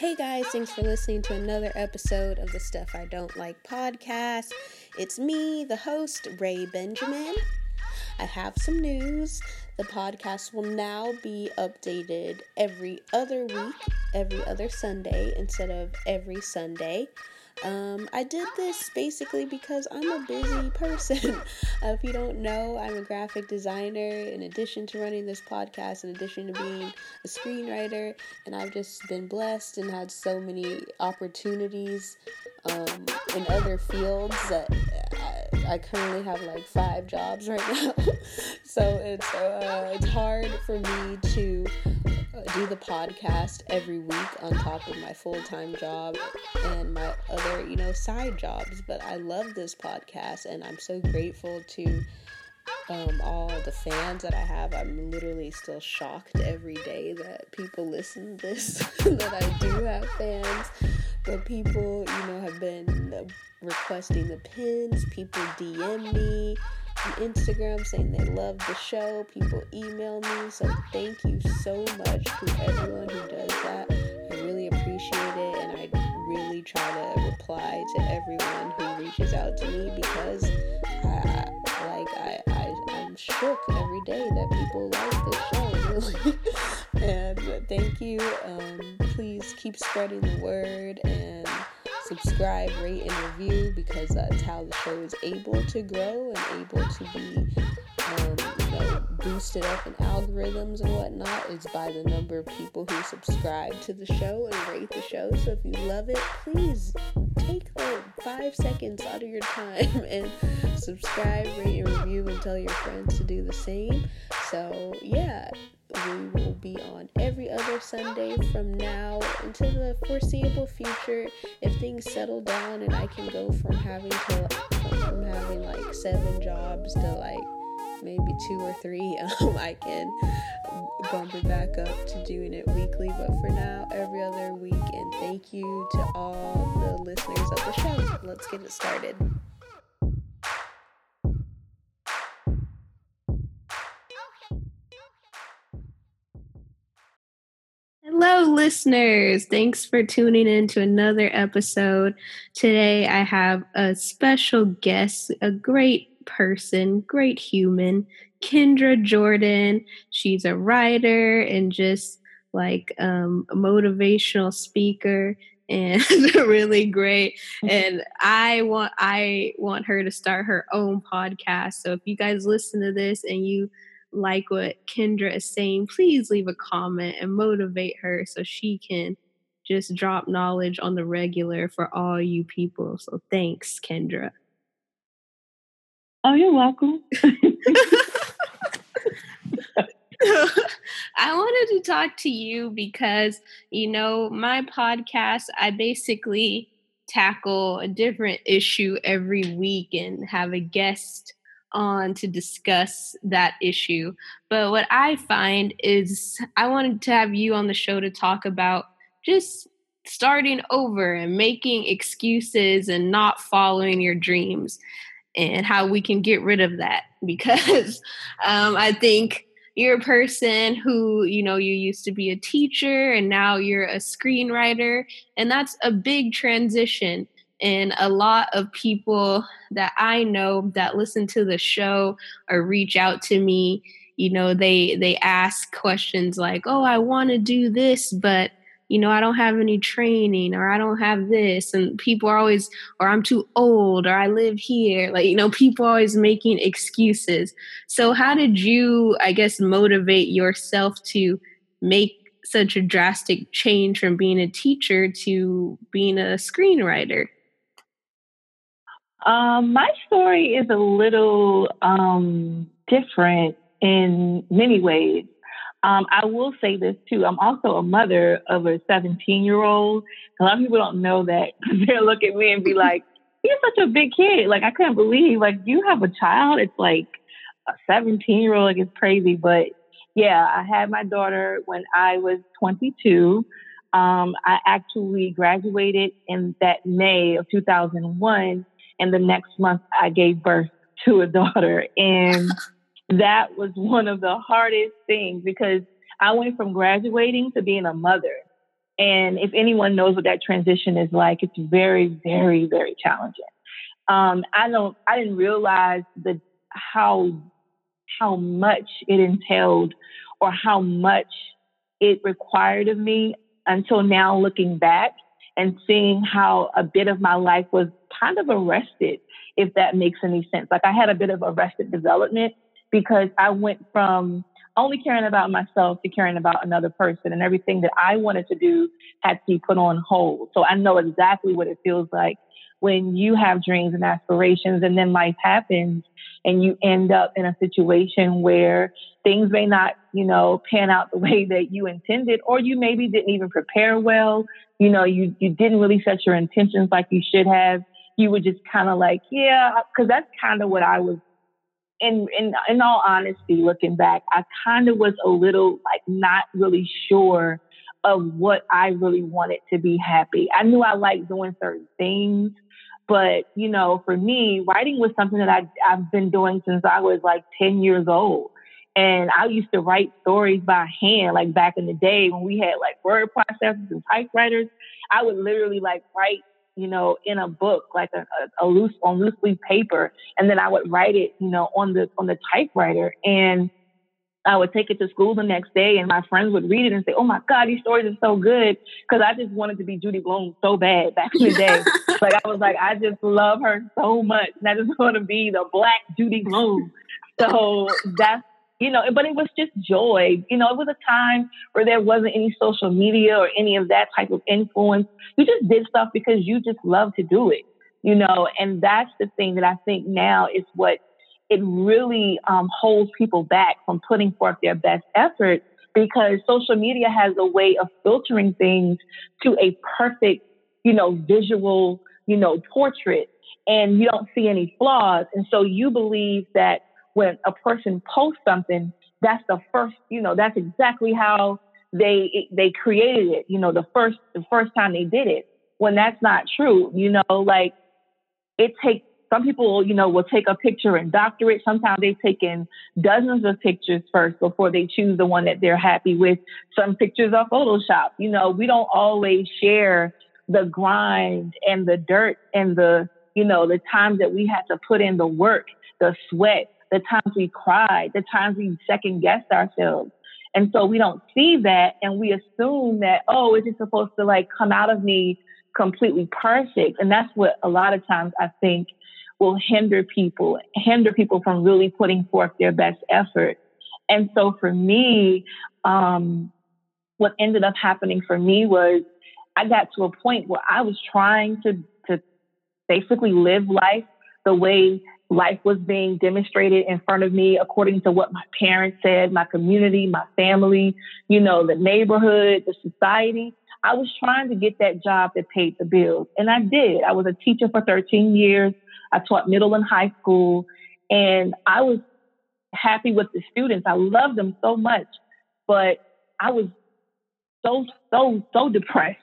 Hey guys, thanks for listening to another episode of the Stuff I Don't Like podcast. It's me, the host, Ray Benjamin. I have some news. The podcast will now be updated every other week, every other Sunday, instead of every Sunday. Um, I did this basically because I'm a busy person. uh, if you don't know, I'm a graphic designer in addition to running this podcast, in addition to being a screenwriter, and I've just been blessed and had so many opportunities um, in other fields that I, I, currently have like five jobs right now. so it's uh, it's hard for me to do the podcast every week on top of my full time job and my other, you know, side jobs. But I love this podcast and I'm so grateful to um, all the fans that I have. I'm literally still shocked every day that people listen to this, that I do have fans. But people, you know, have been requesting the pins, people DM me Instagram saying they love the show. People email me. So thank you so much to everyone who does that. I really appreciate it and I really try to reply to everyone who reaches out to me because I like I, I I'm shook every day that people like this show really. And thank you. Um, please keep spreading the word and subscribe, rate, and review because that's how the show is able to grow and able to be, um, you know, boosted up in algorithms and whatnot is by the number of people who subscribe to the show and rate the show. So if you love it, please take the five seconds out of your time and subscribe, rate, and review, and tell your friends to do the same. So yeah we will be on every other Sunday from now until the foreseeable future. If things settle down and I can go from having to from having like seven jobs to like maybe two or three, um, I can bump it back up to doing it weekly. But for now, every other week. And thank you to all the listeners of the show. Let's get it started. Hello, listeners. Thanks for tuning in to another episode. Today, I have a special guest, a great person, great human, Kendra Jordan. She's a writer and just like um, a motivational speaker and really great and i want i want her to start her own podcast so if you guys listen to this and you like what Kendra is saying, please leave a comment and motivate her so she can just drop knowledge on the regular for all you people. So thanks, Kendra. Oh, you're welcome. I wanted to talk to you because, you know, my podcast, I basically tackle a different issue every week and have a guest on to discuss that issue. But what I find is I wanted to have you on the show to talk about just starting over and making excuses and not following your dreams and how we can get rid of that because um, I think you're a person who you know you used to be a teacher and now you're a screenwriter and that's a big transition and a lot of people that I know that listen to the show or reach out to me, you know, they they ask questions like, "Oh, I want to do this, but you know, I don't have any training or I don't have this." And people are always or I'm too old or I live here. Like, you know, people always making excuses. So, how did you, I guess, motivate yourself to make such a drastic change from being a teacher to being a screenwriter? Um, my story is a little um, different in many ways. Um, I will say this too. I'm also a mother of a 17 year old. A lot of people don't know that they'll look at me and be like, "You're such a big kid." Like I couldn't believe like you have a child. It's like a 17 year old. Like it's crazy. But yeah, I had my daughter when I was 22. Um, I actually graduated in that May of 2001 and the next month I gave birth to a daughter. And that was one of the hardest things because I went from graduating to being a mother. And if anyone knows what that transition is like, it's very, very, very challenging. Um, I don't, I didn't realize the how how much it entailed or how much it required of me until now looking back and seeing how a bit of my life was kind of arrested, if that makes any sense. Like I had a bit of arrested development because I went from only caring about myself to caring about another person and everything that I wanted to do had to be put on hold. So I know exactly what it feels like when you have dreams and aspirations and then life happens and you end up in a situation where things may not, you know, pan out the way that you intended, or you maybe didn't even prepare well. You know, you, you didn't really set your intentions like you should have. You were just kind of like, yeah, because that's kind of what I was in, in in all honesty, looking back, I kind of was a little like not really sure of what I really wanted to be happy. I knew I liked doing certain things, but you know, for me, writing was something that I I've been doing since I was like 10 years old. And I used to write stories by hand, like back in the day when we had like word processors and typewriters. I would literally like write you know, in a book, like a, a, a loose on loose leaf paper, and then I would write it, you know, on the on the typewriter, and I would take it to school the next day, and my friends would read it and say, "Oh my God, these stories are so good!" Because I just wanted to be Judy Blume so bad back in the day. like I was like, I just love her so much, and I just want to be the Black Judy Blume. So that's you know, but it was just joy. You know, it was a time where there wasn't any social media or any of that type of influence. You just did stuff because you just love to do it, you know, and that's the thing that I think now is what it really um, holds people back from putting forth their best effort because social media has a way of filtering things to a perfect, you know, visual, you know, portrait and you don't see any flaws. And so you believe that when a person posts something, that's the first, you know, that's exactly how they they created it, you know, the first the first time they did it. When that's not true, you know, like it takes some people, you know, will take a picture and doctor it. Sometimes they've taken dozens of pictures first before they choose the one that they're happy with. Some pictures are Photoshop. You know, we don't always share the grind and the dirt and the, you know, the times that we had to put in the work, the sweat, the times we cried, the times we second guessed ourselves. And so we don't see that and we assume that, oh, it's just supposed to like come out of me completely perfect. And that's what a lot of times I think will hinder people, hinder people from really putting forth their best effort. And so for me, um, what ended up happening for me was I got to a point where I was trying to, to basically live life the way life was being demonstrated in front of me according to what my parents said, my community, my family, you know, the neighborhood, the society. I was trying to get that job that paid the bills. And I did. I was a teacher for 13 years. I taught middle and high school. And I was happy with the students. I loved them so much. But I was so, so, so depressed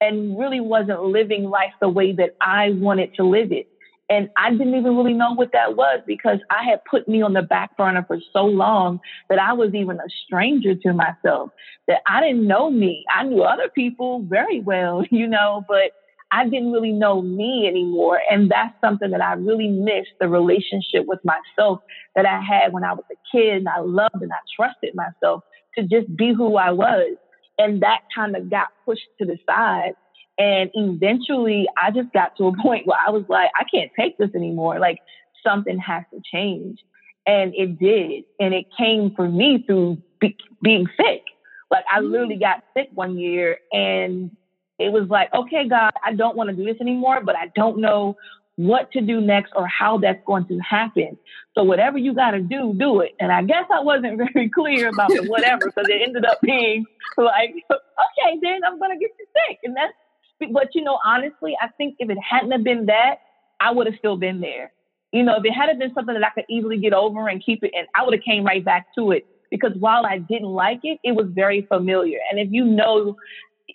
and really wasn't living life the way that I wanted to live it. And I didn't even really know what that was because I had put me on the back burner for so long that I was even a stranger to myself, that I didn't know me. I knew other people very well, you know, but I didn't really know me anymore. And that's something that I really missed the relationship with myself that I had when I was a kid. And I loved and I trusted myself to just be who I was. And that kind of got pushed to the side. And eventually I just got to a point where I was like, I can't take this anymore. Like something has to change. And it did. And it came for me through be- being sick. Like I literally mm. got sick one year and it was like, okay, God, I don't want to do this anymore, but I don't know what to do next or how that's going to happen. So whatever you got to do, do it. And I guess I wasn't very clear about the whatever because it ended up being like, okay, then I'm going to get you sick. And that's but you know, honestly, I think if it hadn't have been that, I would have still been there. You know, if it had been something that I could easily get over and keep it, and I would have came right back to it. Because while I didn't like it, it was very familiar. And if you know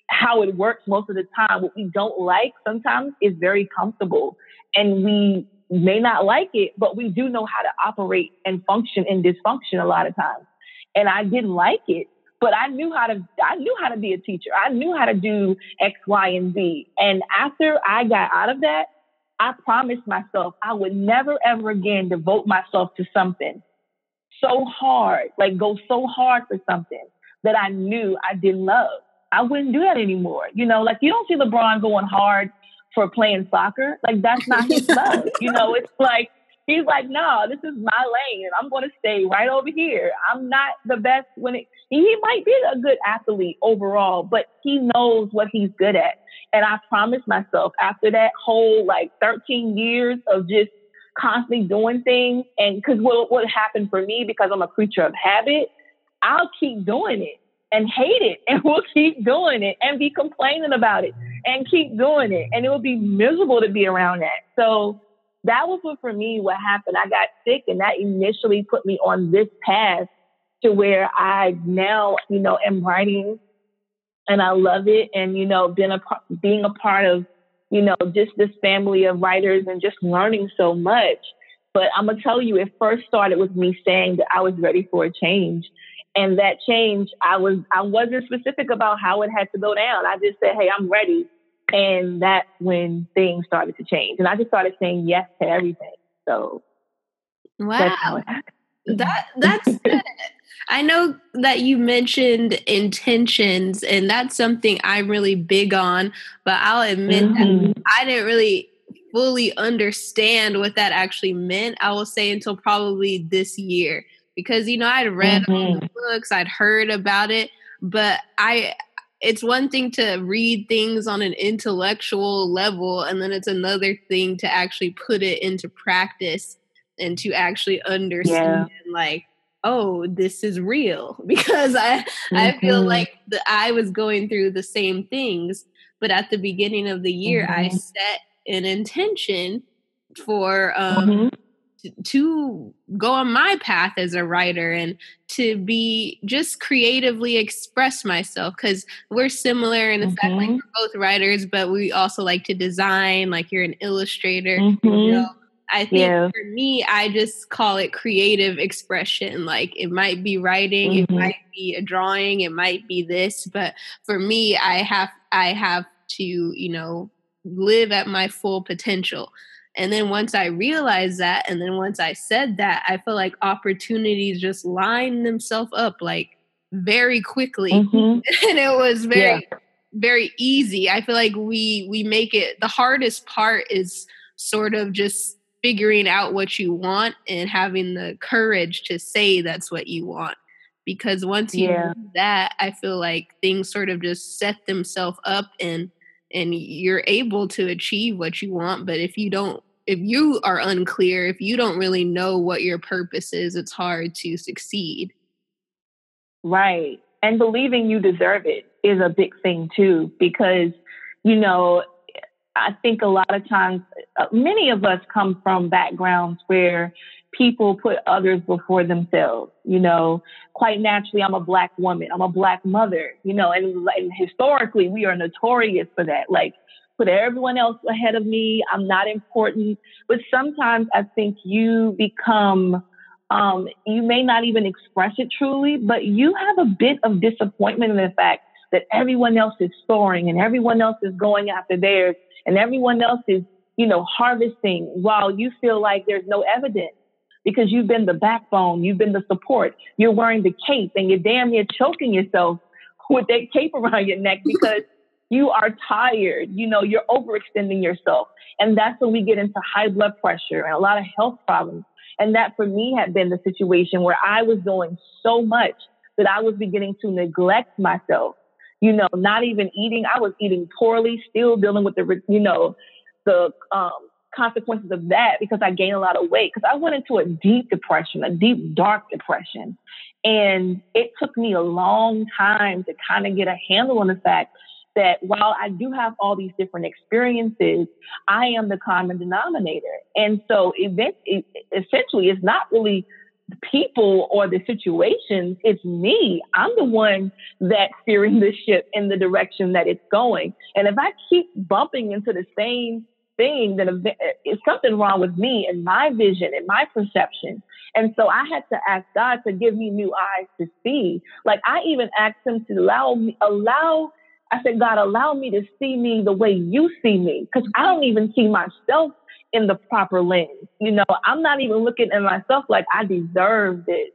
how it works most of the time, what we don't like sometimes is very comfortable. And we may not like it, but we do know how to operate and function in dysfunction a lot of times. And I didn't like it, but I knew how to I knew how to be a teacher. I knew how to do X, Y, and Z. And after I got out of that, I promised myself I would never ever again devote myself to something so hard, like go so hard for something that I knew I didn't love. I wouldn't do that anymore. You know, like you don't see LeBron going hard for playing soccer. Like that's not his love. You know, it's like he's like, no, this is my lane, and I'm going to stay right over here. I'm not the best when it. He might be a good athlete overall, but he knows what he's good at. And I promised myself after that whole like 13 years of just constantly doing things, and because what what happened for me because I'm a creature of habit, I'll keep doing it and hate it and we'll keep doing it and be complaining about it and keep doing it. And it will be miserable to be around that. So that was what for me what happened. I got sick and that initially put me on this path to where I now, you know, am writing and I love it. And, you know, being a, being a part of, you know, just this family of writers and just learning so much. But I'm going to tell you, it first started with me saying that I was ready for a change and that change i was i wasn't specific about how it had to go down i just said hey i'm ready and that's when things started to change and i just started saying yes to everything so wow that's that that's. I know that you mentioned intentions, and that's something I'm really big on. But I'll admit mm-hmm. that I didn't really fully understand what that actually meant. I will say until probably this year because you know I'd read mm-hmm. all the books, I'd heard about it, but I it's one thing to read things on an intellectual level and then it's another thing to actually put it into practice and to actually understand yeah. like oh this is real because i mm-hmm. i feel mm-hmm. like the, i was going through the same things but at the beginning of the year mm-hmm. i set an intention for um, mm-hmm to go on my path as a writer and to be just creatively express myself because we're similar in the mm-hmm. fact like we're both writers but we also like to design like you're an illustrator mm-hmm. you know i think yeah. for me i just call it creative expression like it might be writing mm-hmm. it might be a drawing it might be this but for me i have i have to you know live at my full potential and then once I realized that, and then once I said that, I feel like opportunities just line themselves up like very quickly. Mm-hmm. and it was very, yeah. very easy. I feel like we we make it the hardest part is sort of just figuring out what you want and having the courage to say that's what you want because once you yeah. do that i feel like things sort of just set themselves up and and you're able to achieve what you want but if you don't if you are unclear, if you don't really know what your purpose is, it's hard to succeed. Right. And believing you deserve it is a big thing too, because, you know, I think a lot of times, uh, many of us come from backgrounds where people put others before themselves. You know, quite naturally, I'm a black woman, I'm a black mother, you know, and, and historically, we are notorious for that. Like, put everyone else ahead of me. I'm not important. But sometimes I think you become, um, you may not even express it truly, but you have a bit of disappointment in the fact that everyone else is soaring and everyone else is going after theirs and everyone else is, you know, harvesting while you feel like there's no evidence because you've been the backbone, you've been the support, you're wearing the cape and you're damn near choking yourself with that cape around your neck because you are tired, you know, you're overextending yourself. And that's when we get into high blood pressure and a lot of health problems. And that for me had been the situation where I was doing so much that I was beginning to neglect myself. You know, not even eating. I was eating poorly, still dealing with the, you know, the um, consequences of that because I gained a lot of weight. Because I went into a deep depression, a deep, dark depression. And it took me a long time to kind of get a handle on the fact that while I do have all these different experiences, I am the common denominator. And so event, essentially, it's not really the people or the situations, it's me. I'm the one that's steering the ship in the direction that it's going. And if I keep bumping into the same thing, then it's something wrong with me and my vision and my perception. And so I had to ask God to give me new eyes to see. Like I even asked him to allow me, allow, I said, God, allow me to see me the way you see me. Cause I don't even see myself in the proper lens. You know, I'm not even looking at myself like I deserve this.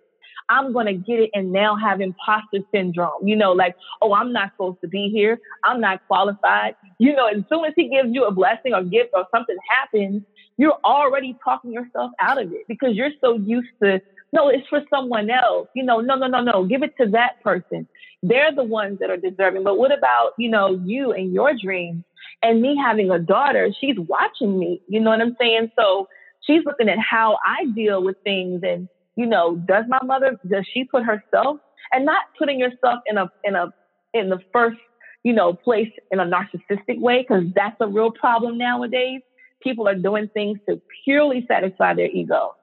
I'm going to get it and now have imposter syndrome. You know, like, oh, I'm not supposed to be here. I'm not qualified. You know, as soon as he gives you a blessing or gift or something happens, you're already talking yourself out of it because you're so used to, no, it's for someone else. You know, no, no, no, no, give it to that person. They're the ones that are deserving. But what about, you know, you and your dreams and me having a daughter? She's watching me. You know what I'm saying? So she's looking at how I deal with things and, you know, does my mother, does she put herself and not putting yourself in a, in a, in the first, you know, place in a narcissistic way, because that's a real problem nowadays people are doing things to purely satisfy their ego.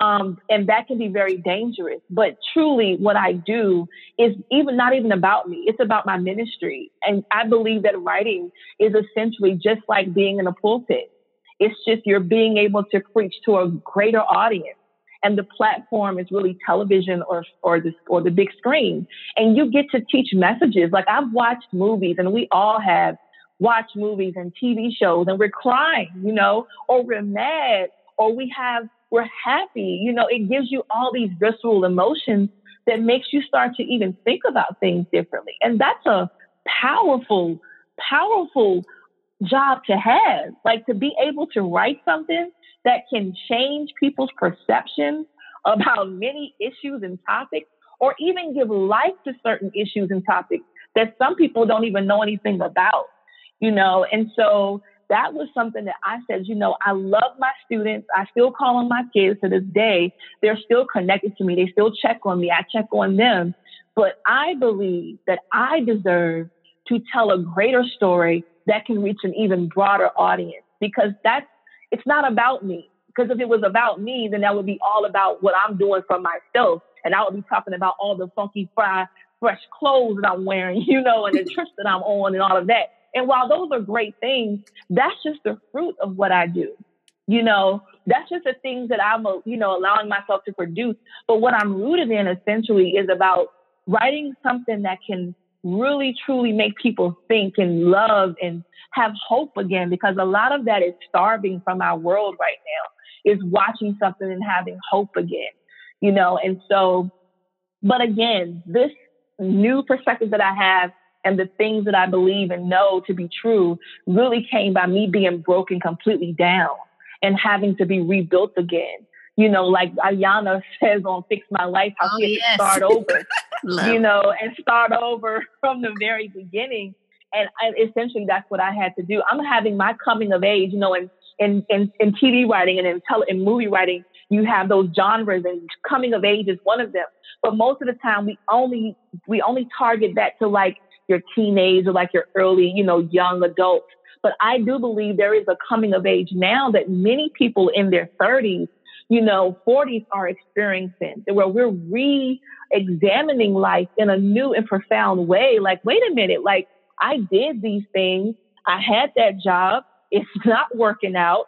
Um, and that can be very dangerous. But truly, what I do is even not even about me. It's about my ministry. And I believe that writing is essentially just like being in a pulpit. It's just you're being able to preach to a greater audience. And the platform is really television or, or the, or the big screen. And you get to teach messages. Like I've watched movies and we all have watched movies and TV shows and we're crying, you know, or we're mad or we have, we're happy. You know, it gives you all these visceral emotions that makes you start to even think about things differently. And that's a powerful, powerful job to have. Like to be able to write something that can change people's perceptions about many issues and topics, or even give life to certain issues and topics that some people don't even know anything about you know, and so that was something that I said, you know, I love my students. I still call on my kids to this day. They're still connected to me. They still check on me. I check on them. But I believe that I deserve to tell a greater story that can reach an even broader audience because that's, it's not about me. Because if it was about me, then that would be all about what I'm doing for myself. And I would be talking about all the funky, fry, fresh clothes that I'm wearing, you know, and the trips that I'm on and all of that. And while those are great things, that's just the fruit of what I do. You know, that's just the things that I'm, uh, you know, allowing myself to produce. But what I'm rooted in essentially is about writing something that can really truly make people think and love and have hope again because a lot of that is starving from our world right now is watching something and having hope again you know and so but again this new perspective that i have and the things that I believe and know to be true really came by me being broken completely down and having to be rebuilt again. You know, like Iyanla says on Fix My Life, how oh, she yes. to start over, you know, and start over from the very beginning. And I, essentially, that's what I had to do. I'm having my coming of age, you know, in in in, in TV writing and in tele in movie writing, you have those genres, and coming of age is one of them. But most of the time, we only we only target that to like your teenage or like your early, you know, young adults. But I do believe there is a coming of age now that many people in their 30s, you know, 40s are experiencing where we're re-examining life in a new and profound way. Like, wait a minute, like I did these things. I had that job. It's not working out.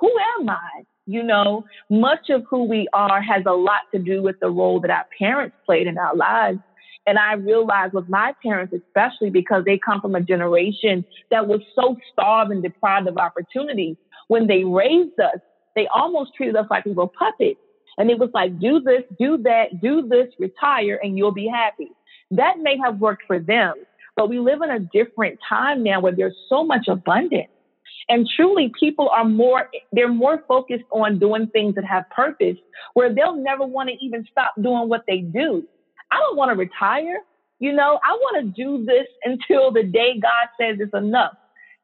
Who am I? You know, much of who we are has a lot to do with the role that our parents played in our lives. And I realized with my parents, especially because they come from a generation that was so starved and deprived of opportunity, when they raised us, they almost treated us like we were puppets. And it was like, do this, do that, do this, retire, and you'll be happy. That may have worked for them, but we live in a different time now where there's so much abundance. And truly, people are more, they're more focused on doing things that have purpose, where they'll never want to even stop doing what they do. I don't want to retire. You know, I want to do this until the day God says it's enough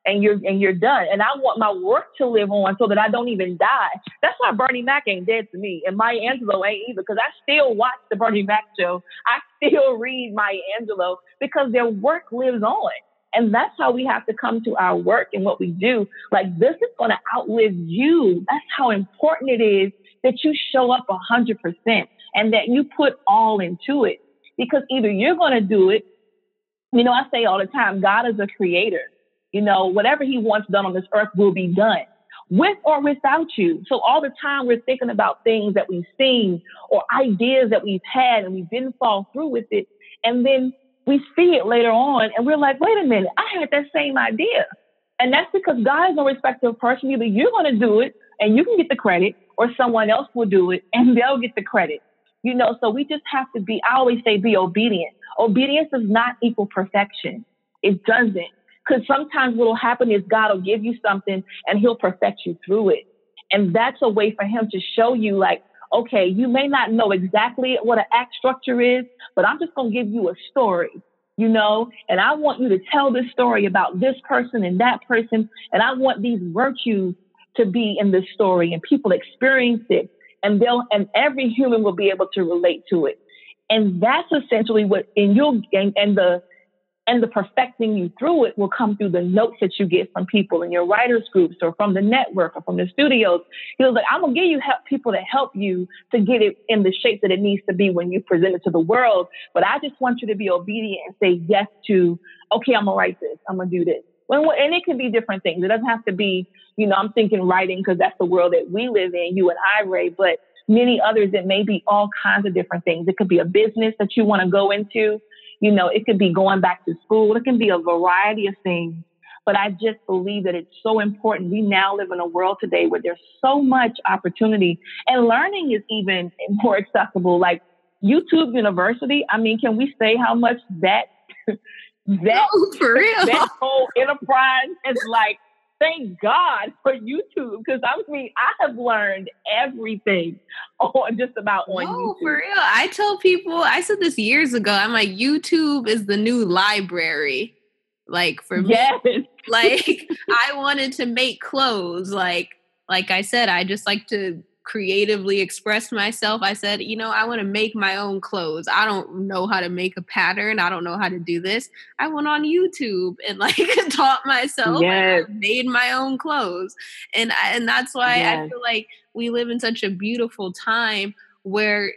and you're and you're done. And I want my work to live on so that I don't even die. That's why Bernie Mac ain't dead to me, and Maya Angelou ain't either, because I still watch the Bernie Mac show. I still read Maya Angelou because their work lives on. And that's how we have to come to our work and what we do. Like this is going to outlive you. That's how important it is that you show up a hundred percent and that you put all into it. Because either you're going to do it, you know, I say all the time, God is a creator. You know, whatever he wants done on this earth will be done. with or without you. So all the time we're thinking about things that we've seen or ideas that we've had and we didn't fall through with it. And then we see it later on and we're like, wait a minute, I had that same idea. And that's because God is no respecter of person. Either you're going to do it and you can get the credit or someone else will do it and they'll get the credit. You know, so we just have to be, I always say, be obedient. Obedience does not equal perfection. It doesn't. Because sometimes what will happen is God will give you something and he'll perfect you through it. And that's a way for him to show you, like, okay, you may not know exactly what an act structure is, but I'm just going to give you a story, you know, and I want you to tell this story about this person and that person. And I want these virtues to be in this story and people experience it and they'll, and every human will be able to relate to it. And that's essentially what in your, and, and the, and the perfecting you through it will come through the notes that you get from people in your writers groups or from the network or from the studios. He was like, I'm gonna give you help people to help you to get it in the shape that it needs to be when you present it to the world. But I just want you to be obedient and say yes to, okay, I'm gonna write this, I'm gonna do this. and it can be different things. It doesn't have to be, you know, I'm thinking writing because that's the world that we live in, you and I, Ray, but many others, it may be all kinds of different things. It could be a business that you want to go into. You know, it could be going back to school. It can be a variety of things. But I just believe that it's so important. We now live in a world today where there's so much opportunity and learning is even more accessible. Like YouTube University, I mean, can we say how much that that, for real. that whole enterprise is like thank God for YouTube because I mean I have learned everything on just about on no, YouTube. For real. I tell people I said this years ago. I'm like, YouTube is the new library. Like for me. Yes. Like I wanted to make clothes. Like like I said, I just like to creatively express myself. I said, you know, I want to make my own clothes. I don't know how to make a pattern. I don't know how to do this. I went on YouTube and like taught myself. Yes. made my own clothes, and and that's why yes. I feel like we live in such a beautiful time where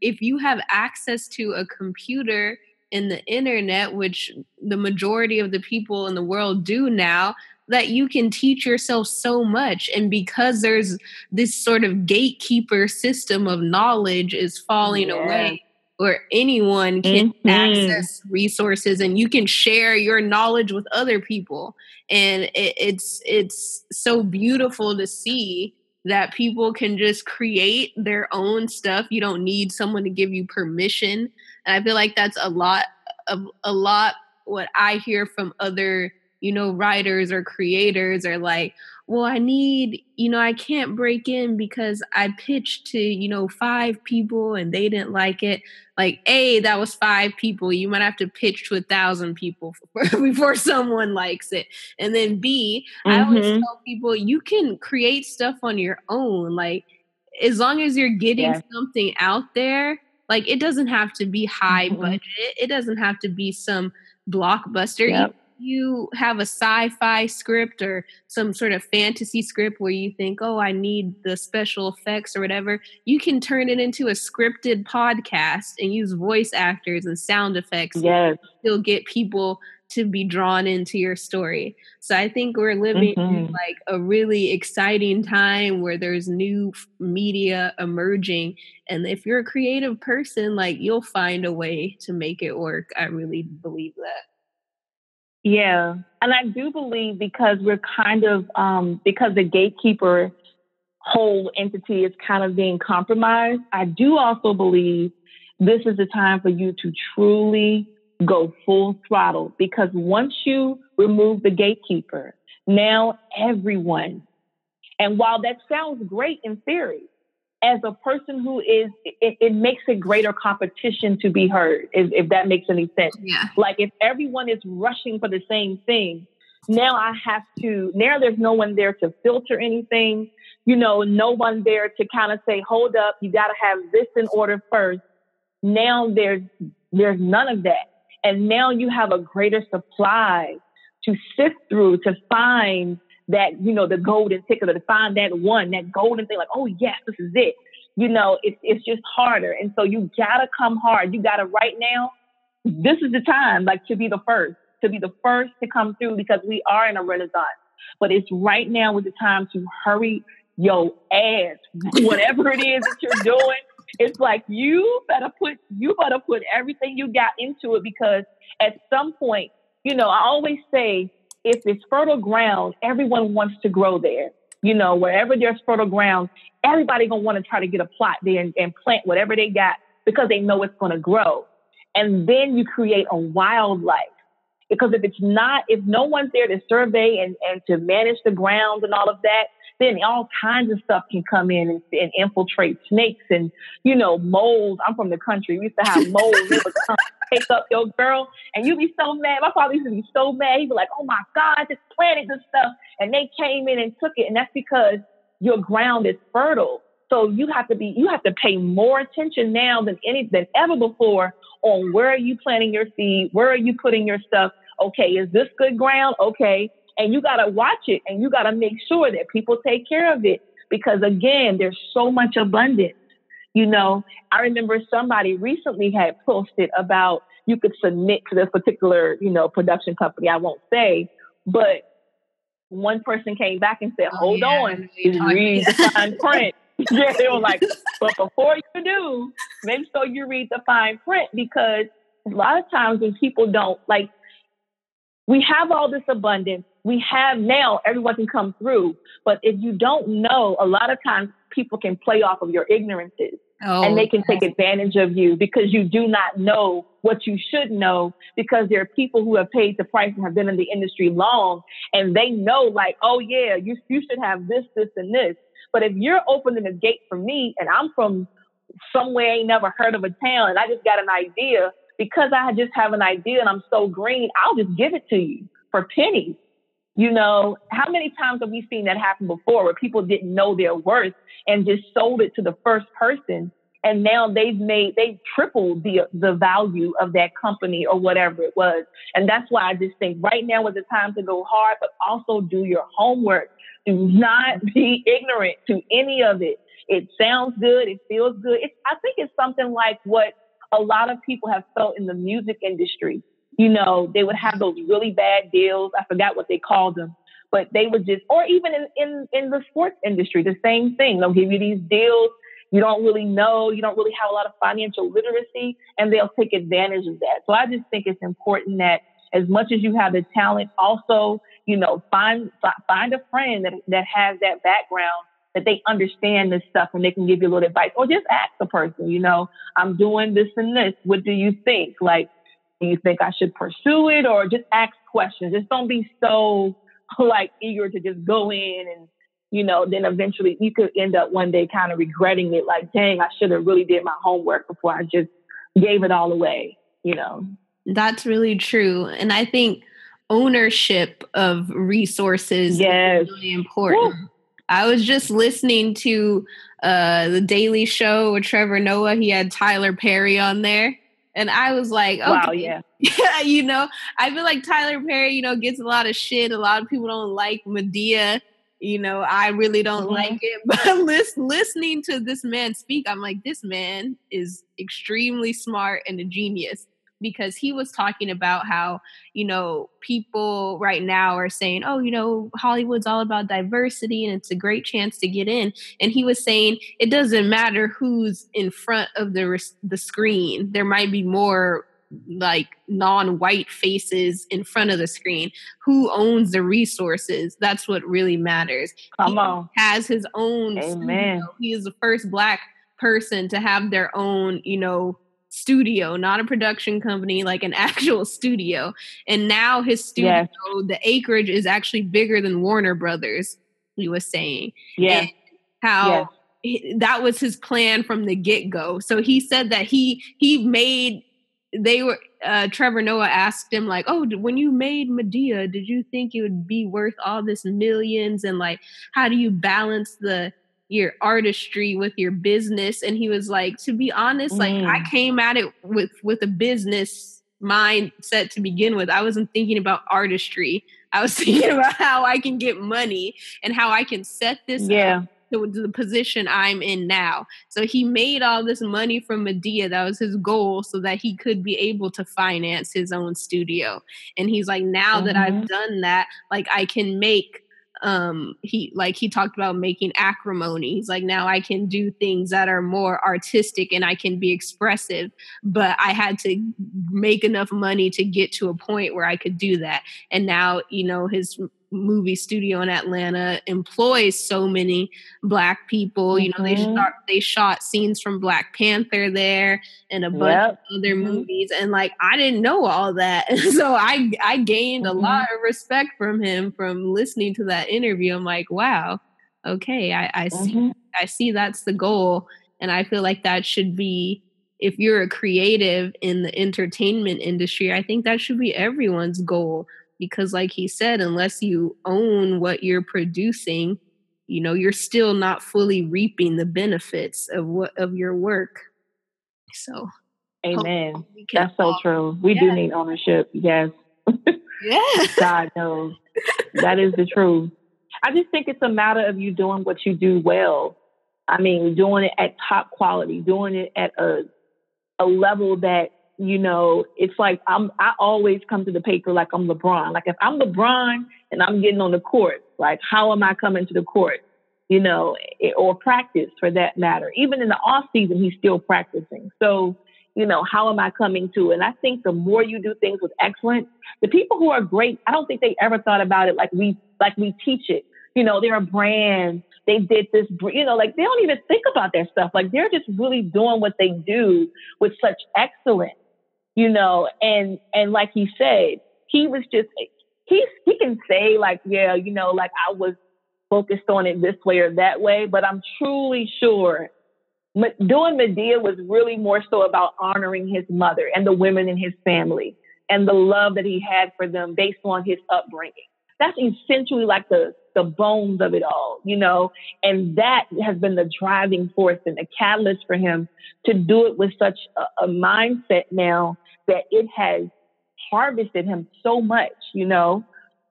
if you have access to a computer and the internet, which the majority of the people in the world do now, that you can teach yourself so much and because there's this sort of gatekeeper system of knowledge is falling yeah. away where anyone can mm-hmm. access resources and you can share your knowledge with other people and it, it's it's so beautiful to see that people can just create their own stuff you don't need someone to give you permission and i feel like that's a lot of a lot what i hear from other you know, writers or creators are like, well, I need, you know, I can't break in because I pitched to, you know, five people and they didn't like it. Like, A, that was five people. You might have to pitch to a thousand people before someone likes it. And then B, mm-hmm. I always mm-hmm. tell people you can create stuff on your own. Like, as long as you're getting yes. something out there, like it doesn't have to be high mm-hmm. budget. It doesn't have to be some blockbuster. Yep you have a sci-fi script or some sort of fantasy script where you think, "Oh, I need the special effects or whatever," you can turn it into a scripted podcast and use voice actors and sound effects. Yes, you'll get people to be drawn into your story. So I think we're living mm-hmm. in like a really exciting time where there's new media emerging and if you're a creative person like you'll find a way to make it work. I really believe that. Yeah. And I do believe because we're kind of, um, because the gatekeeper whole entity is kind of being compromised, I do also believe this is the time for you to truly go full throttle because once you remove the gatekeeper, now everyone, and while that sounds great in theory, as a person who is, it, it, makes it greater competition to be heard, if, if that makes any sense. Yeah. Like if everyone is rushing for the same thing, now I have to, now there's no one there to filter anything, you know, no one there to kind of say, hold up, you got to have this in order first. Now there's, there's none of that. And now you have a greater supply to sift through to find that, you know, the golden ticket or to find that one, that golden thing, like, oh, yes, this is it. You know, it's, it's just harder. And so you gotta come hard. You gotta right now, this is the time, like to be the first, to be the first to come through because we are in a renaissance. But it's right now with the time to hurry your ass, whatever it is that you're doing. It's like you better put you better put everything you got into it because at some point, you know, I always say if it's fertile ground, everyone wants to grow there. You know, wherever there's fertile ground, everybody gonna want to try to get a plot there and, and plant whatever they got because they know it's gonna grow. And then you create a wildlife. Because if it's not, if no one's there to survey and, and to manage the ground and all of that, then all kinds of stuff can come in and, and infiltrate snakes and, you know, moles. I'm from the country. We used to have would come take up your girl and you'd be so mad. My father used to be so mad. He'd be like, oh my God, just planted this stuff. And they came in and took it. And that's because your ground is fertile. So you have to be, you have to pay more attention now than any, than ever before on where are you planting your seed? Where are you putting your stuff? Okay, is this good ground? Okay. And you got to watch it and you got to make sure that people take care of it because again, there's so much abundance. You know, I remember somebody recently had posted about you could submit to this particular, you know, production company. I won't say, but one person came back and said, oh, "Hold yeah, on, read the fine print." yeah, they were like, "But before you do, make sure you read the fine print because a lot of times when people don't like, we have all this abundance, we have now everyone can come through. But if you don't know, a lot of times people can play off of your ignorances oh, and they can take advantage of you because you do not know what you should know because there are people who have paid the price and have been in the industry long and they know like, oh yeah, you, you should have this, this, and this. But if you're opening a gate for me and I'm from somewhere I ain't never heard of a town and I just got an idea, because I just have an idea and I'm so green, I'll just give it to you for pennies. You know, how many times have we seen that happen before where people didn't know their worth and just sold it to the first person? And now they've made, they've tripled the, the value of that company or whatever it was. And that's why I just think right now is the time to go hard, but also do your homework. Do not be ignorant to any of it. It sounds good. It feels good. It's, I think it's something like what a lot of people have felt in the music industry you know, they would have those really bad deals. I forgot what they called them, but they would just, or even in, in, in the sports industry, the same thing. They'll give you these deals. You don't really know. You don't really have a lot of financial literacy, and they'll take advantage of that. So I just think it's important that as much as you have the talent, also, you know, find find a friend that that has that background that they understand this stuff and they can give you a little advice, or just ask the person, you know, I'm doing this and this. What do you think? Like, do you think I should pursue it or just ask questions? Just don't be so like eager to just go in and you know, then eventually you could end up one day kind of regretting it, like, dang, I should have really did my homework before I just gave it all away, you know. That's really true. And I think ownership of resources yes. is really important. Woo. I was just listening to uh, the Daily Show with Trevor Noah. He had Tyler Perry on there. And I was like, okay. wow, yeah. yeah, you know, I feel like Tyler Perry, you know, gets a lot of shit. A lot of people don't like Madea. You know, I really don't mm-hmm. like it. But listen, listening to this man speak, I'm like, this man is extremely smart and a genius because he was talking about how, you know, people right now are saying, oh, you know, Hollywood's all about diversity and it's a great chance to get in. And he was saying it doesn't matter who's in front of the the screen. There might be more like non-white faces in front of the screen who owns the resources that's what really matters come he on has his own amen studio. he is the first black person to have their own you know studio, not a production company, like an actual studio. And now his studio, yes. the acreage is actually bigger than Warner Brothers, he was saying. Yeah. how that was his plan from the get-go. So he said that he he made they were uh, Trevor Noah asked him like, "Oh, when you made Madea, did you think it would be worth all this millions? And like, how do you balance the your artistry with your business and he was like to be honest mm. like i mm. came at it with with a business mindset to begin with i wasn't thinking about artistry i was thinking about how i can get money and how i can set this yeah to the position i'm in now so he made all this money from madea that was his goal so that he could be able to finance his own studio and he's like now mm-hmm. that i've mm-hmm. done that like i can make um he like he talked about making acrimony he's like now i can do things that are more artistic and i can be expressive but i had to make enough money to get to a point where i could do that. And now you know his movie studio in Atlanta employs so many black people. You know, they mm-hmm. start they shot scenes from Black Panther there and a bunch yep. of other mm-hmm. movies. And like I didn't know all that. So I I gained mm-hmm. a lot of respect from him from listening to that interview. I'm like, wow, okay, I, I see mm-hmm. I see that's the goal. And I feel like that should be if you're a creative in the entertainment industry, I think that should be everyone's goal because like he said unless you own what you're producing you know you're still not fully reaping the benefits of what of your work. So amen. that's so true. We yeah. do need ownership yes. Yeah. God knows. That is the truth. I just think it's a matter of you doing what you do well. I mean doing it at top quality doing it at a a level that you know, it's like I'm I always come to the paper like I'm LeBron. Like if I'm LeBron and I'm getting on the court, like how am I coming to the court? You know, eh, or practice for that matter. Even in the off season, he's still practicing. So, you know, how am I coming to? And I think the more you do things with excellence, the people who are great, I don't think they ever thought about it like we like we teach it. You know, they're a brand. They did this, you know, like they don't even think about their stuff. Like they're just really doing what they do with such excellence you know, and and like he said, he was just he he can say like, yeah, you know, like I was focused on it this way or that way, but I'm truly sure doing Madea was really more so about honoring his mother and the women in his family and the love that he had for them based on his upbringing. That's essentially like the the bones of it all, you know, and that has been the driving force and the catalyst for him to do it with such a, a mindset now that it has harvested him so much, you know?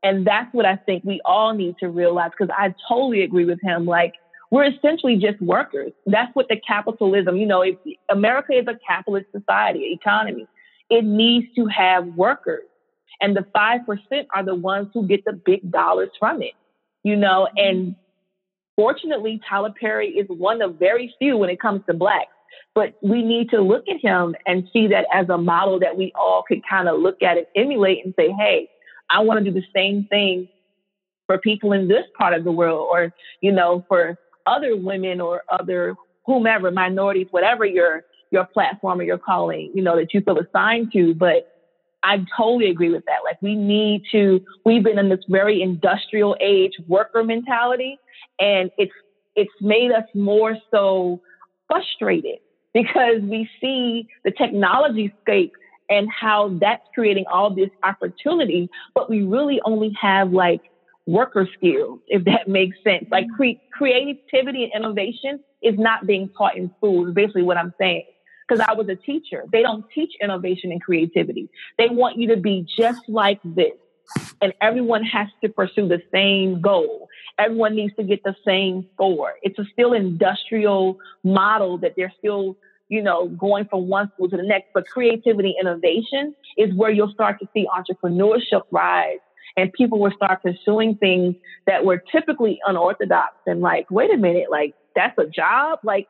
And that's what I think we all need to realize because I totally agree with him. Like, we're essentially just workers. That's what the capitalism, you know, if America is a capitalist society, economy. It needs to have workers. And the 5% are the ones who get the big dollars from it, you know? Mm-hmm. And fortunately, Tyler Perry is one of very few when it comes to blacks but we need to look at him and see that as a model that we all could kind of look at and emulate and say, hey, I want to do the same thing for people in this part of the world or, you know, for other women or other whomever, minorities, whatever your your platform or your calling, you know, that you feel assigned to. But I totally agree with that. Like we need to, we've been in this very industrial age worker mentality and it's it's made us more so frustrated because we see the technology scape and how that's creating all this opportunity, but we really only have like worker skills, if that makes sense. Like mm-hmm. cre- creativity and innovation is not being taught in schools, basically what I'm saying. Because I was a teacher. They don't teach innovation and creativity. They want you to be just like this. And everyone has to pursue the same goal. Everyone needs to get the same score. It's a still industrial model that they're still, you know, going from one school to the next. But creativity, innovation is where you'll start to see entrepreneurship rise and people will start pursuing things that were typically unorthodox and like, wait a minute, like that's a job? Like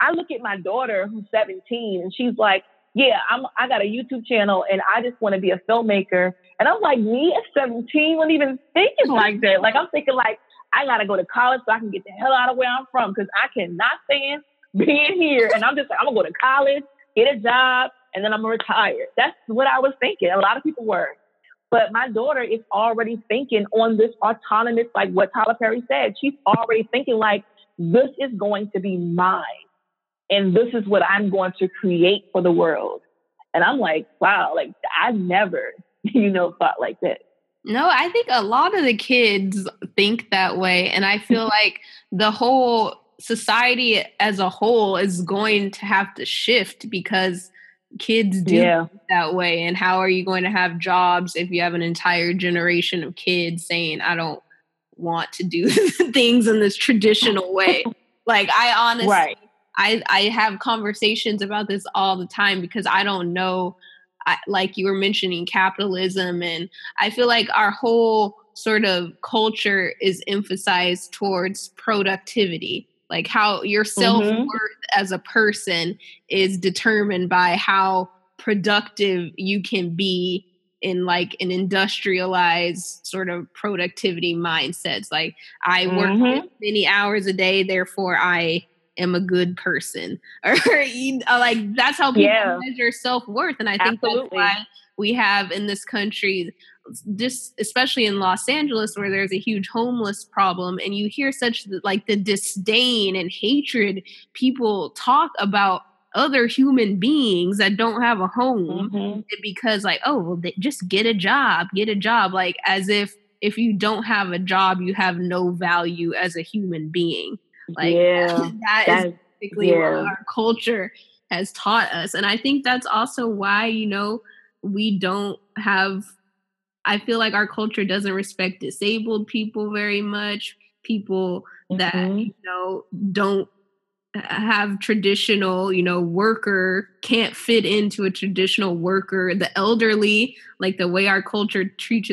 I look at my daughter who's 17 and she's like, yeah, I'm, I got a YouTube channel and I just want to be a filmmaker. And I'm like, me at 17 wasn't even thinking like that. Like, I'm thinking like, I got to go to college so I can get the hell out of where I'm from because I cannot stand being here. And I'm just like, I'm to go to college, get a job, and then I'm to retire. That's what I was thinking. A lot of people were. But my daughter is already thinking on this autonomous, like what Tyler Perry said. She's already thinking like, this is going to be mine and this is what I'm going to create for the world. And I'm like, wow, like I never, you know, thought like that. No, I think a lot of the kids think that way. And I feel like the whole society as a whole is going to have to shift because kids do yeah. that way. And how are you going to have jobs if you have an entire generation of kids saying, I don't want to do things in this traditional way? like, I honestly right. I I have conversations about this all the time because I don't know I, like you were mentioning capitalism and I feel like our whole sort of culture is emphasized towards productivity like how your self-worth mm-hmm. as a person is determined by how productive you can be in like an industrialized sort of productivity mindsets like i work mm-hmm. many hours a day therefore i am a good person or you know, like that's how people yeah. measure self-worth and i think Absolutely. that's why we have in this country just especially in Los Angeles where there's a huge homeless problem and you hear such like the disdain and hatred people talk about other human beings that don't have a home mm-hmm. because like oh well just get a job get a job like as if if you don't have a job you have no value as a human being like yeah, that is basically yeah. what our culture has taught us and i think that's also why you know we don't have I feel like our culture doesn't respect disabled people very much. People mm-hmm. that you know don't have traditional, you know, worker can't fit into a traditional worker. The elderly, like the way our culture treats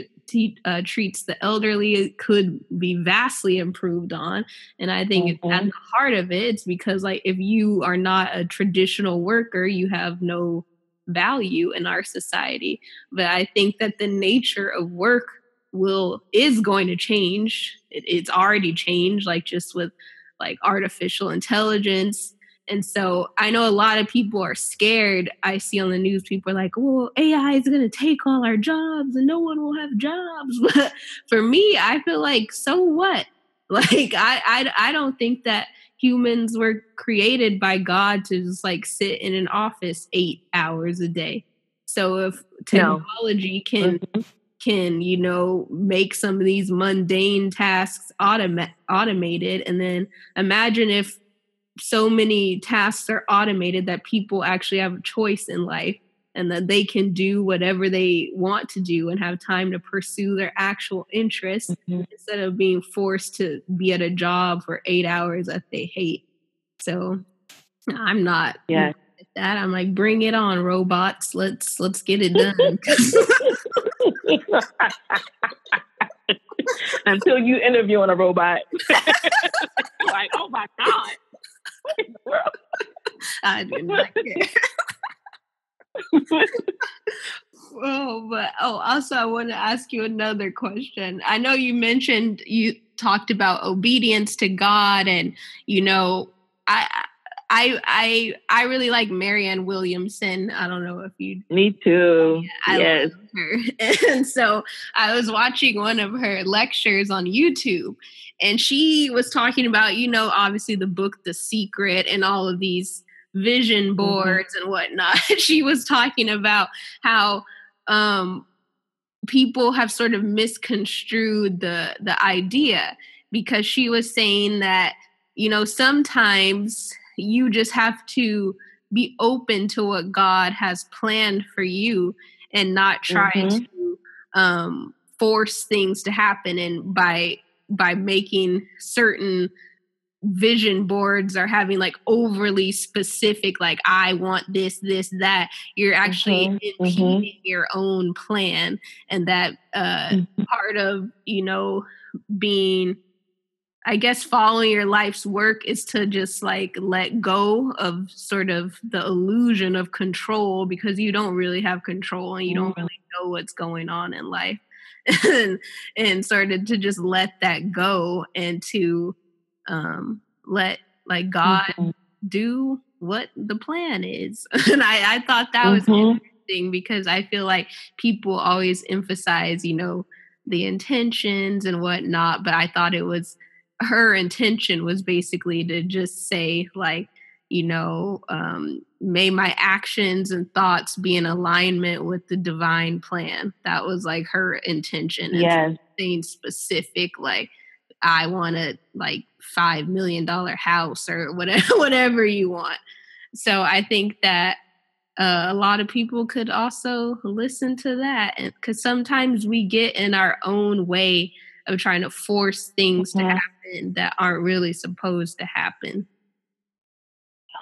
uh, treats the elderly, could be vastly improved on. And I think mm-hmm. at the heart of it, it's because like if you are not a traditional worker, you have no value in our society. But I think that the nature of work will is going to change. It, it's already changed, like just with like artificial intelligence. And so I know a lot of people are scared. I see on the news people are like, "Well, AI is going to take all our jobs and no one will have jobs." But for me, I feel like so what? Like I I I don't think that humans were created by God to just like sit in an office eight hours a day. So if technology no. can mm-hmm. can you know make some of these mundane tasks automa- automated, and then imagine if so many tasks are automated that people actually have a choice in life and that they can do whatever they want to do and have time to pursue their actual interests mm-hmm. instead of being forced to be at a job for eight hours that they hate. So I'm not yeah. that. I'm like, bring it on, robots. Let's let's get it done. Until you interview on a robot. like, oh my God. I did not care oh, but oh, also I want to ask you another question. I know you mentioned you talked about obedience to God, and you know, I. I I I really like Marianne Williamson. I don't know if you. Me too. I yes. her. And so I was watching one of her lectures on YouTube, and she was talking about, you know, obviously the book The Secret and all of these vision mm-hmm. boards mm-hmm. and whatnot. she was talking about how um, people have sort of misconstrued the the idea because she was saying that you know sometimes you just have to be open to what God has planned for you and not try mm-hmm. to um, force things to happen and by by making certain vision boards are having like overly specific like i want this this that you're actually mm-hmm. impeding mm-hmm. your own plan and that uh mm-hmm. part of you know being i guess following your life's work is to just like let go of sort of the illusion of control because you don't really have control and you don't mm-hmm. really know what's going on in life and and started to just let that go and to um, let like God mm-hmm. do what the plan is. and I, I thought that was mm-hmm. interesting because I feel like people always emphasize, you know, the intentions and whatnot, but I thought it was her intention was basically to just say like you know um, may my actions and thoughts be in alignment with the divine plan that was like her intention and yes. saying specific like I want a like five million dollar house or whatever whatever you want. So I think that uh, a lot of people could also listen to that because sometimes we get in our own way of trying to force things to happen that aren't really supposed to happen.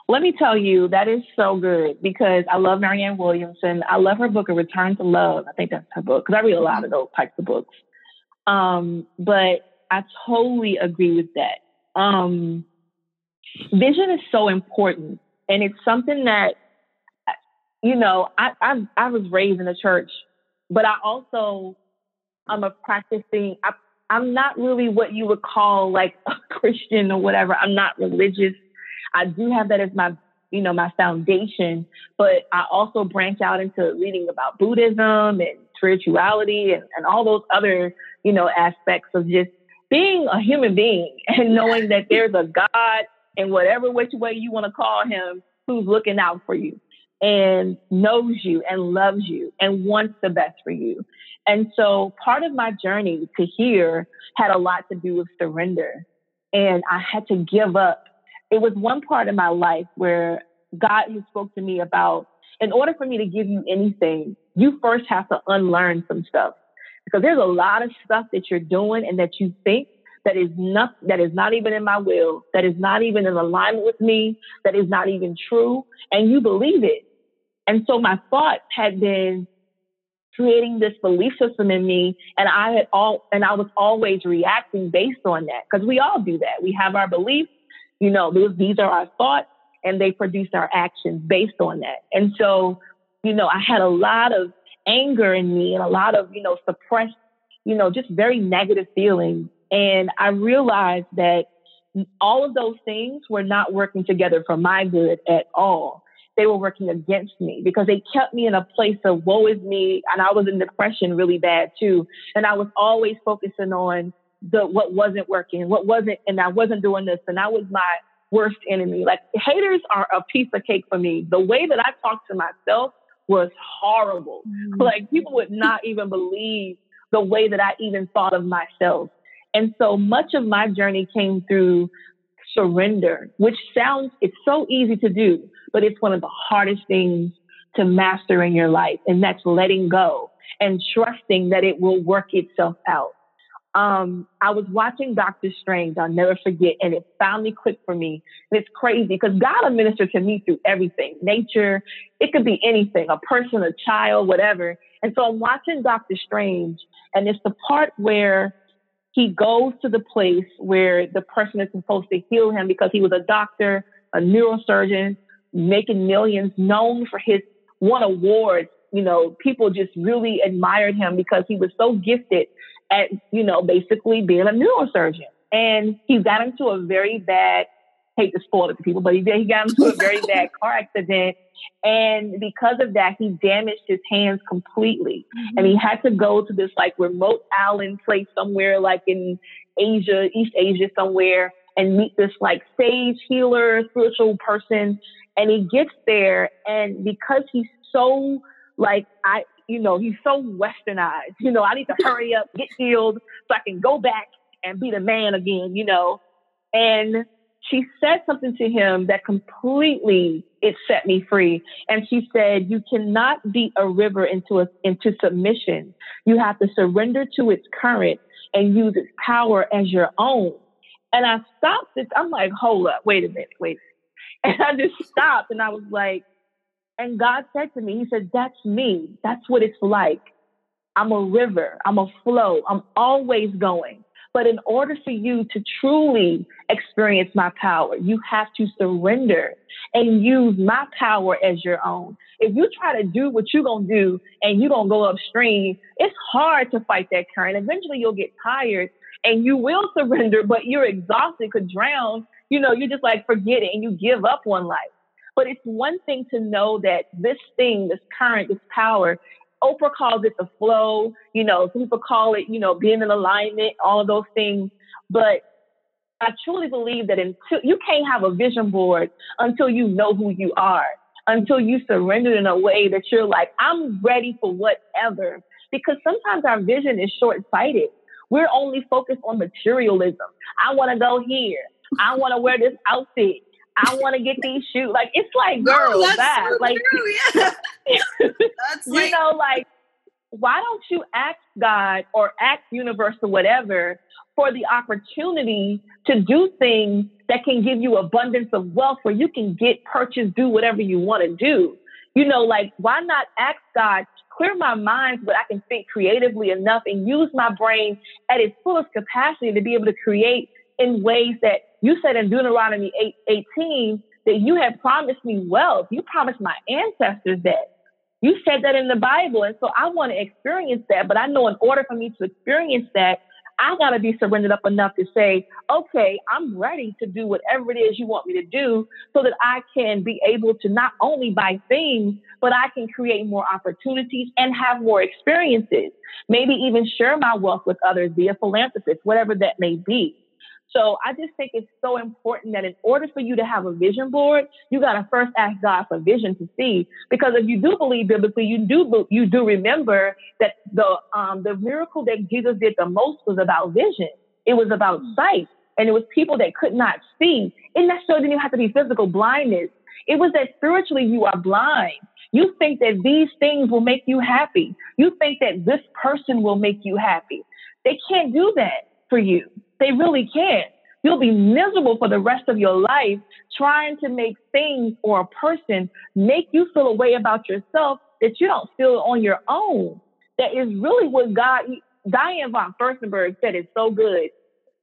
Let me tell you, that is so good because I love Marianne Williamson. I love her book, A Return to Love. I think that's her book because I read a lot of those types of books. Um, but I totally agree with that. Um, vision is so important, and it's something that you know I, I I was raised in a church, but I also I'm a practicing. I, I'm not really what you would call like a Christian or whatever. I'm not religious. I do have that as my you know my foundation, but I also branch out into reading about Buddhism and spirituality and, and all those other you know aspects of just being a human being and knowing that there's a God in whatever which way you want to call him who's looking out for you and knows you and loves you and wants the best for you. And so part of my journey to here had a lot to do with surrender. And I had to give up. It was one part of my life where God spoke to me about in order for me to give you anything, you first have to unlearn some stuff. Because there's a lot of stuff that you're doing and that you think that is not that is not even in my will, that is not even in alignment with me, that is not even true, and you believe it. And so my thoughts had been creating this belief system in me, and I had all and I was always reacting based on that because we all do that. We have our beliefs, you know, these, these are our thoughts, and they produce our actions based on that. And so, you know, I had a lot of anger in me and a lot of, you know, suppressed, you know, just very negative feelings. And I realized that all of those things were not working together for my good at all. They were working against me because they kept me in a place of woe is me. And I was in depression really bad too. And I was always focusing on the what wasn't working, what wasn't, and I wasn't doing this. And I was my worst enemy. Like haters are a piece of cake for me. The way that I talk to myself was horrible. Mm-hmm. Like people would not even believe the way that I even thought of myself. And so much of my journey came through surrender, which sounds, it's so easy to do, but it's one of the hardest things to master in your life. And that's letting go and trusting that it will work itself out um, I was watching Doctor Strange, I'll never forget, and it finally clicked for me. And it's crazy because God will minister to me through everything nature, it could be anything, a person, a child, whatever. And so I'm watching Doctor Strange, and it's the part where he goes to the place where the person is supposed to heal him because he was a doctor, a neurosurgeon, making millions, known for his won awards. You know, people just really admired him because he was so gifted at, you know, basically being a neurosurgeon. And he got into a very bad, hate to spoil it to people, but he he got into a very bad car accident. And because of that, he damaged his hands completely. Mm-hmm. And he had to go to this like remote island place somewhere like in Asia, East Asia somewhere and meet this like sage healer, spiritual person. And he gets there and because he's so like I you know, he's so westernized. You know, I need to hurry up, get healed so I can go back and be the man again, you know. And she said something to him that completely it set me free. And she said, "You cannot beat a river into a, into submission. You have to surrender to its current and use its power as your own." And I stopped this. I'm like, "Hold up, wait a minute, wait." And I just stopped, and I was like, and God said to me, He said, That's me. That's what it's like. I'm a river, I'm a flow, I'm always going. But in order for you to truly experience my power, you have to surrender and use my power as your own. If you try to do what you're going to do and you're going to go upstream, it's hard to fight that current. Eventually, you'll get tired and you will surrender, but you're exhausted, could drown. You know, you're just like forget it and you give up on life. But it's one thing to know that this thing, this current, this power, Oprah calls it the flow. You know, some people call it, you know, being in alignment, all of those things. But I truly believe that until you can't have a vision board until you know who you are, until you surrender in a way that you're like, I'm ready for whatever. Because sometimes our vision is short sighted. We're only focused on materialism. I want to go here. I want to wear this outfit. I want to get these shoes. Like it's like, girl, no, that so like, yeah. that's you like, know, like, why don't you ask God or ask universe or whatever for the opportunity to do things that can give you abundance of wealth where you can get, purchase, do whatever you want to do? You know, like, why not ask God, clear my mind so that I can think creatively enough and use my brain at its fullest capacity to be able to create in ways that you said in Deuteronomy 8, 18 that you had promised me wealth. You promised my ancestors that. You said that in the Bible. And so I want to experience that. But I know in order for me to experience that, I got to be surrendered up enough to say, okay, I'm ready to do whatever it is you want me to do so that I can be able to not only buy things, but I can create more opportunities and have more experiences. Maybe even share my wealth with others be a philanthropist, whatever that may be. So I just think it's so important that in order for you to have a vision board, you got to first ask God for vision to see. Because if you do believe biblically, you do you do remember that the um, the miracle that Jesus did the most was about vision. It was about sight, and it was people that could not see. It necessarily didn't have to be physical blindness. It was that spiritually you are blind. You think that these things will make you happy. You think that this person will make you happy. They can't do that for you. They really can't. You'll be miserable for the rest of your life trying to make things or a person make you feel a way about yourself that you don't feel on your own. That is really what God, Diane von Furstenberg said is so good.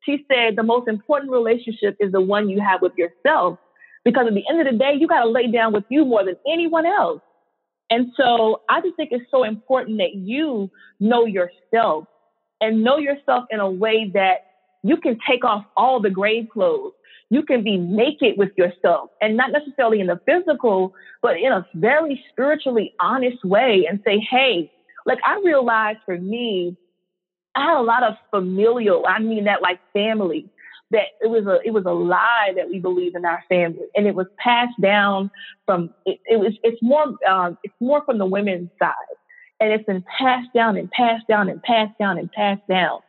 She said the most important relationship is the one you have with yourself. Because at the end of the day, you got to lay down with you more than anyone else. And so I just think it's so important that you know yourself and know yourself in a way that you can take off all the grave clothes. You can be naked with yourself and not necessarily in the physical, but in a very spiritually honest way and say, hey, like I realized for me, I had a lot of familial, I mean that like family, that it was a it was a lie that we believe in our family, and it was passed down from it, it was it's more um, it's more from the women's side, and it's been passed down and passed down and passed down and passed down,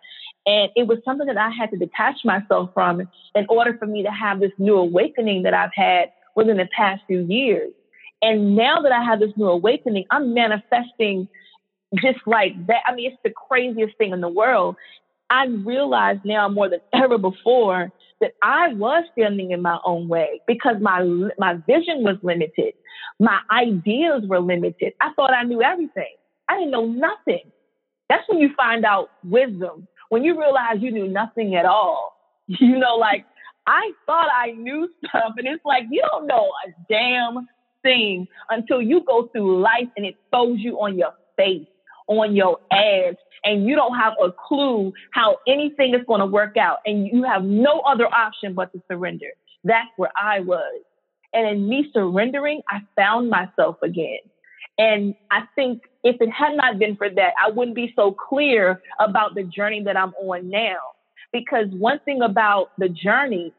and it was something that I had to detach myself from in order for me to have this new awakening that I've had within the past few years. And now that I have this new awakening, I'm manifesting just like that. I mean, it's the craziest thing in the world. I realize now more than ever before that I was standing in my own way because my my vision was limited. My ideas were limited. I thought I knew everything. I didn't know nothing. That's when you find out wisdom when you realize you knew nothing at all, you know, like I thought I knew stuff, and it's like you don't know a damn thing until you go through life and it throws you on your face, on your ass, and you don't have a clue how anything is going to work out, and you have no other option but to surrender. That's where I was. And in me surrendering, I found myself again. And I think if it had not been for that, I wouldn't be so clear about the journey that I'm on now. Because one thing about the journey,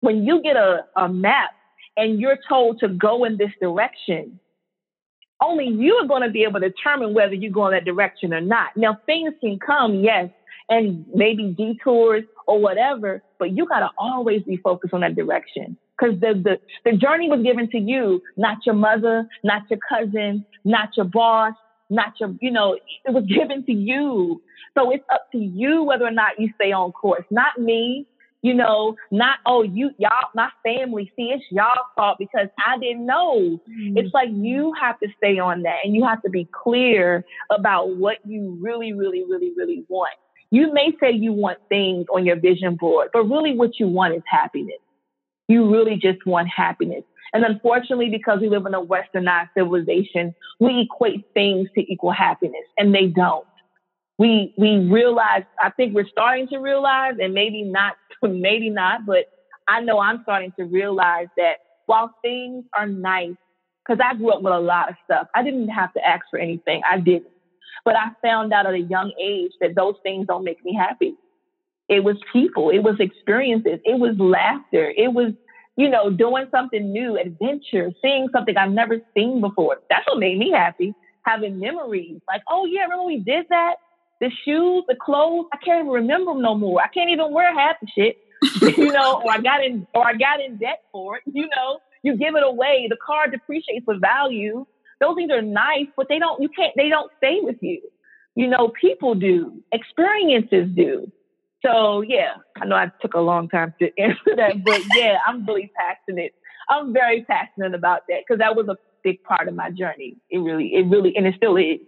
when you get a, a map and you're told to go in this direction, only you are going to be able to determine whether you go in that direction or not. Now, things can come, yes, and maybe detours or whatever, but you got to always be focused on that direction because the, the, the journey was given to you, not your mother, not your cousin, not your boss, not your, you know, it was given to you. So it's up to you whether or not you stay on course, not me, you know, not, oh, you, y'all, my family, see, it's y'all fault because I didn't know. Mm-hmm. It's like you have to stay on that and you have to be clear about what you really, really, really, really want. You may say you want things on your vision board, but really what you want is happiness. You really just want happiness. And unfortunately, because we live in a westernized civilization, we equate things to equal happiness, and they don't. We we realize, I think we're starting to realize, and maybe not, maybe not, but I know I'm starting to realize that while things are nice, because I grew up with a lot of stuff, I didn't have to ask for anything. I didn't. But I found out at a young age that those things don't make me happy. It was people, it was experiences, it was laughter, it was, you know, doing something new, adventure, seeing something I've never seen before. That's what made me happy. Having memories like, oh yeah, remember we did that? The shoes, the clothes, I can't even remember them no more. I can't even wear half the shit, you know, or I got in or I got in debt for it, you know. You give it away, the car depreciates with value. Those things are nice, but they don't you can't they don't stay with you. You know, people do, experiences do. So yeah, I know I took a long time to answer that, but yeah, I'm really passionate. I'm very passionate about that because that was a big part of my journey. It really, it really, and it still is.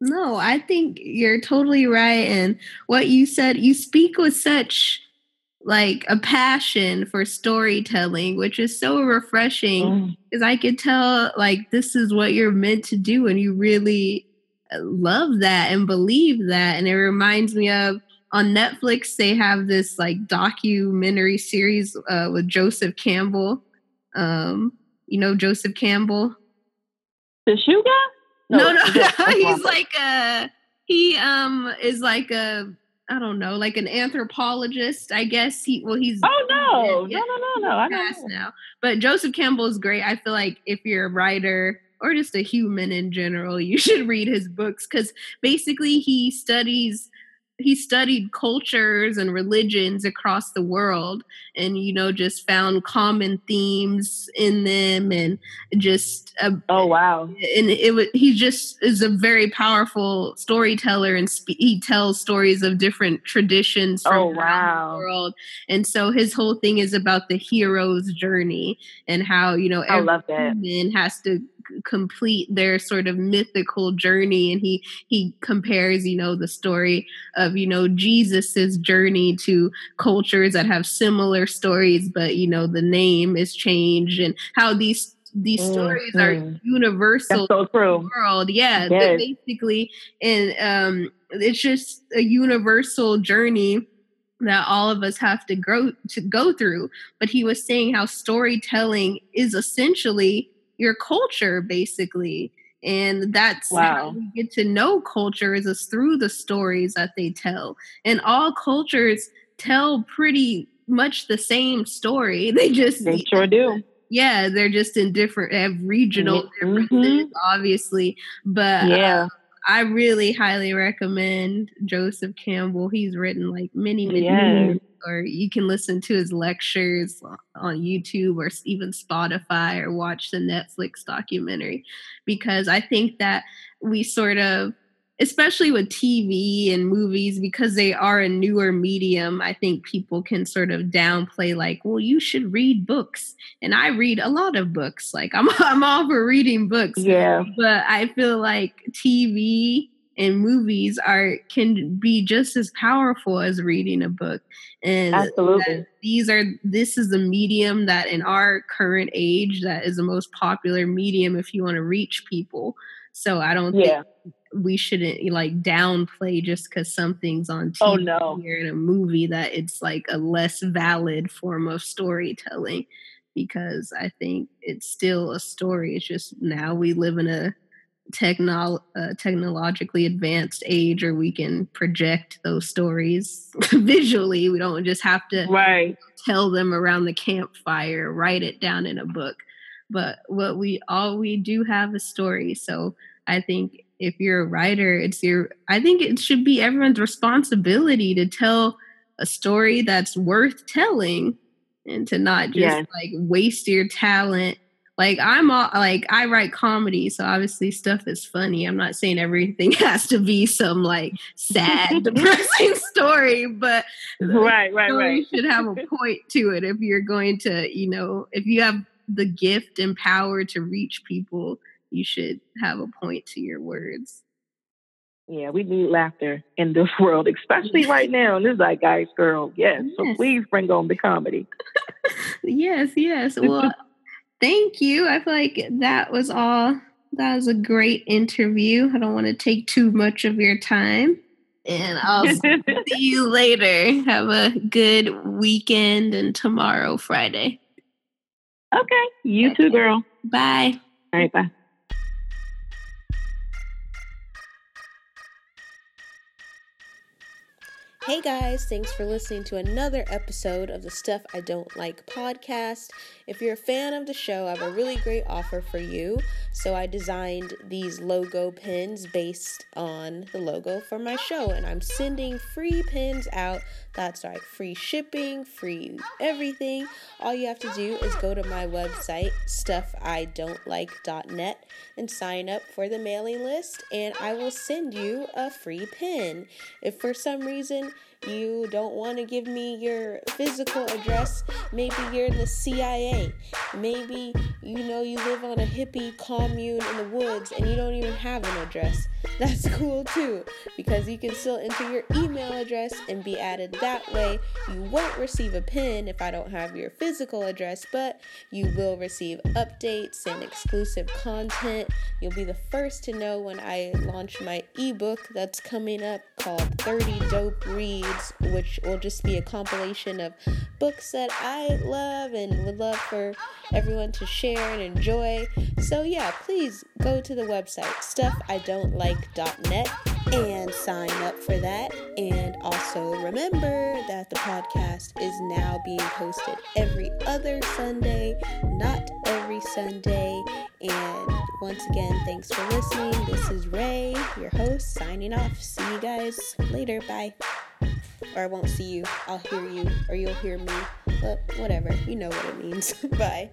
No, I think you're totally right. And what you said, you speak with such like a passion for storytelling, which is so refreshing because mm. I could tell like this is what you're meant to do, and you really uh, love that and believe that. And it reminds me of on Netflix, they have this like documentary series uh, with Joseph Campbell. Um, you know Joseph Campbell, the shoe guy. No, no, no, no. he's like a he um is like a I don't know, like an anthropologist, I guess. He well, he's oh no, yeah, no, no, no, no, I know now. But Joseph Campbell is great. I feel like if you're a writer or just a human in general, you should read his books because basically he studies he studied cultures and religions across the world and you know just found common themes in them and just uh, oh wow and it was he just is a very powerful storyteller and spe- he tells stories of different traditions from oh, wow. the world and so his whole thing is about the hero's journey and how you know I love that. man has to complete their sort of mythical journey and he he compares you know the story of you know jesus's journey to cultures that have similar stories but you know the name is changed and how these these mm, stories mm. are universal That's so true. world yeah yes. basically and um it's just a universal journey that all of us have to grow to go through but he was saying how storytelling is essentially your culture basically and that's wow. how we get to know culture is through the stories that they tell and all cultures tell pretty much the same story they just they sure do yeah they're just in different have regional mm-hmm. differences obviously but yeah uh, I really highly recommend Joseph Campbell. He's written like many, many yes or you can listen to his lectures on YouTube or even Spotify or watch the Netflix documentary because I think that we sort of especially with TV and movies because they are a newer medium I think people can sort of downplay like well you should read books. And I read a lot of books. Like I'm I'm all for reading books. Yeah. But I feel like TV and movies are can be just as powerful as reading a book. And absolutely. these are this is the medium that in our current age that is the most popular medium if you want to reach people. So i don't yeah. think we shouldn't like downplay just because something's on TV oh, no. or in a movie that it's like a less valid form of storytelling because I think it's still a story. It's just now we live in a technol uh, technologically advanced age or we can project those stories visually we don't just have to right. tell them around the campfire write it down in a book but what we all we do have a story so i think if you're a writer it's your i think it should be everyone's responsibility to tell a story that's worth telling and to not just yes. like waste your talent like I'm all like I write comedy, so obviously stuff is funny. I'm not saying everything has to be some like sad, depressing story, but right, right, right. You should have a point to it if you're going to, you know, if you have the gift and power to reach people, you should have a point to your words. Yeah, we need laughter in this world, especially right now. And this is like guys, girl. Yes. yes. So please bring on the comedy. yes, yes. Well, thank you. I feel like that was all. That was a great interview. I don't want to take too much of your time. And I'll see you later. Have a good weekend and tomorrow, Friday. Okay. You okay. too, girl. Bye. All right. Bye. Hey guys, thanks for listening to another episode of the Stuff I Don't Like podcast. If you're a fan of the show, I have a really great offer for you. So I designed these logo pins based on the logo for my show, and I'm sending free pins out. That's right, free shipping, free everything. All you have to do is go to my website, stuffidon'tlike.net, and sign up for the mailing list, and I will send you a free pin. If for some reason you don't want to give me your physical address, maybe you're in the CIA, maybe you know you live on a hippie commune in the woods and you don't even have an address. That's cool too, because you can still enter your email address and be added that way. You won't receive a pin if I don't have your physical address, but you will receive updates and exclusive content. You'll be the first to know when I launch my ebook that's coming up called 30 Dope Reads, which will just be a compilation of books that I love and would love for everyone to share and enjoy. So, yeah, please go to the website stuffidon'tlike.net and sign up for that. And also remember that the podcast is now being posted every other Sunday, not every Sunday. And once again, thanks for listening. This is Ray, your host, signing off. See you guys later. Bye. Or I won't see you. I'll hear you, or you'll hear me. But whatever. You know what it means. Bye.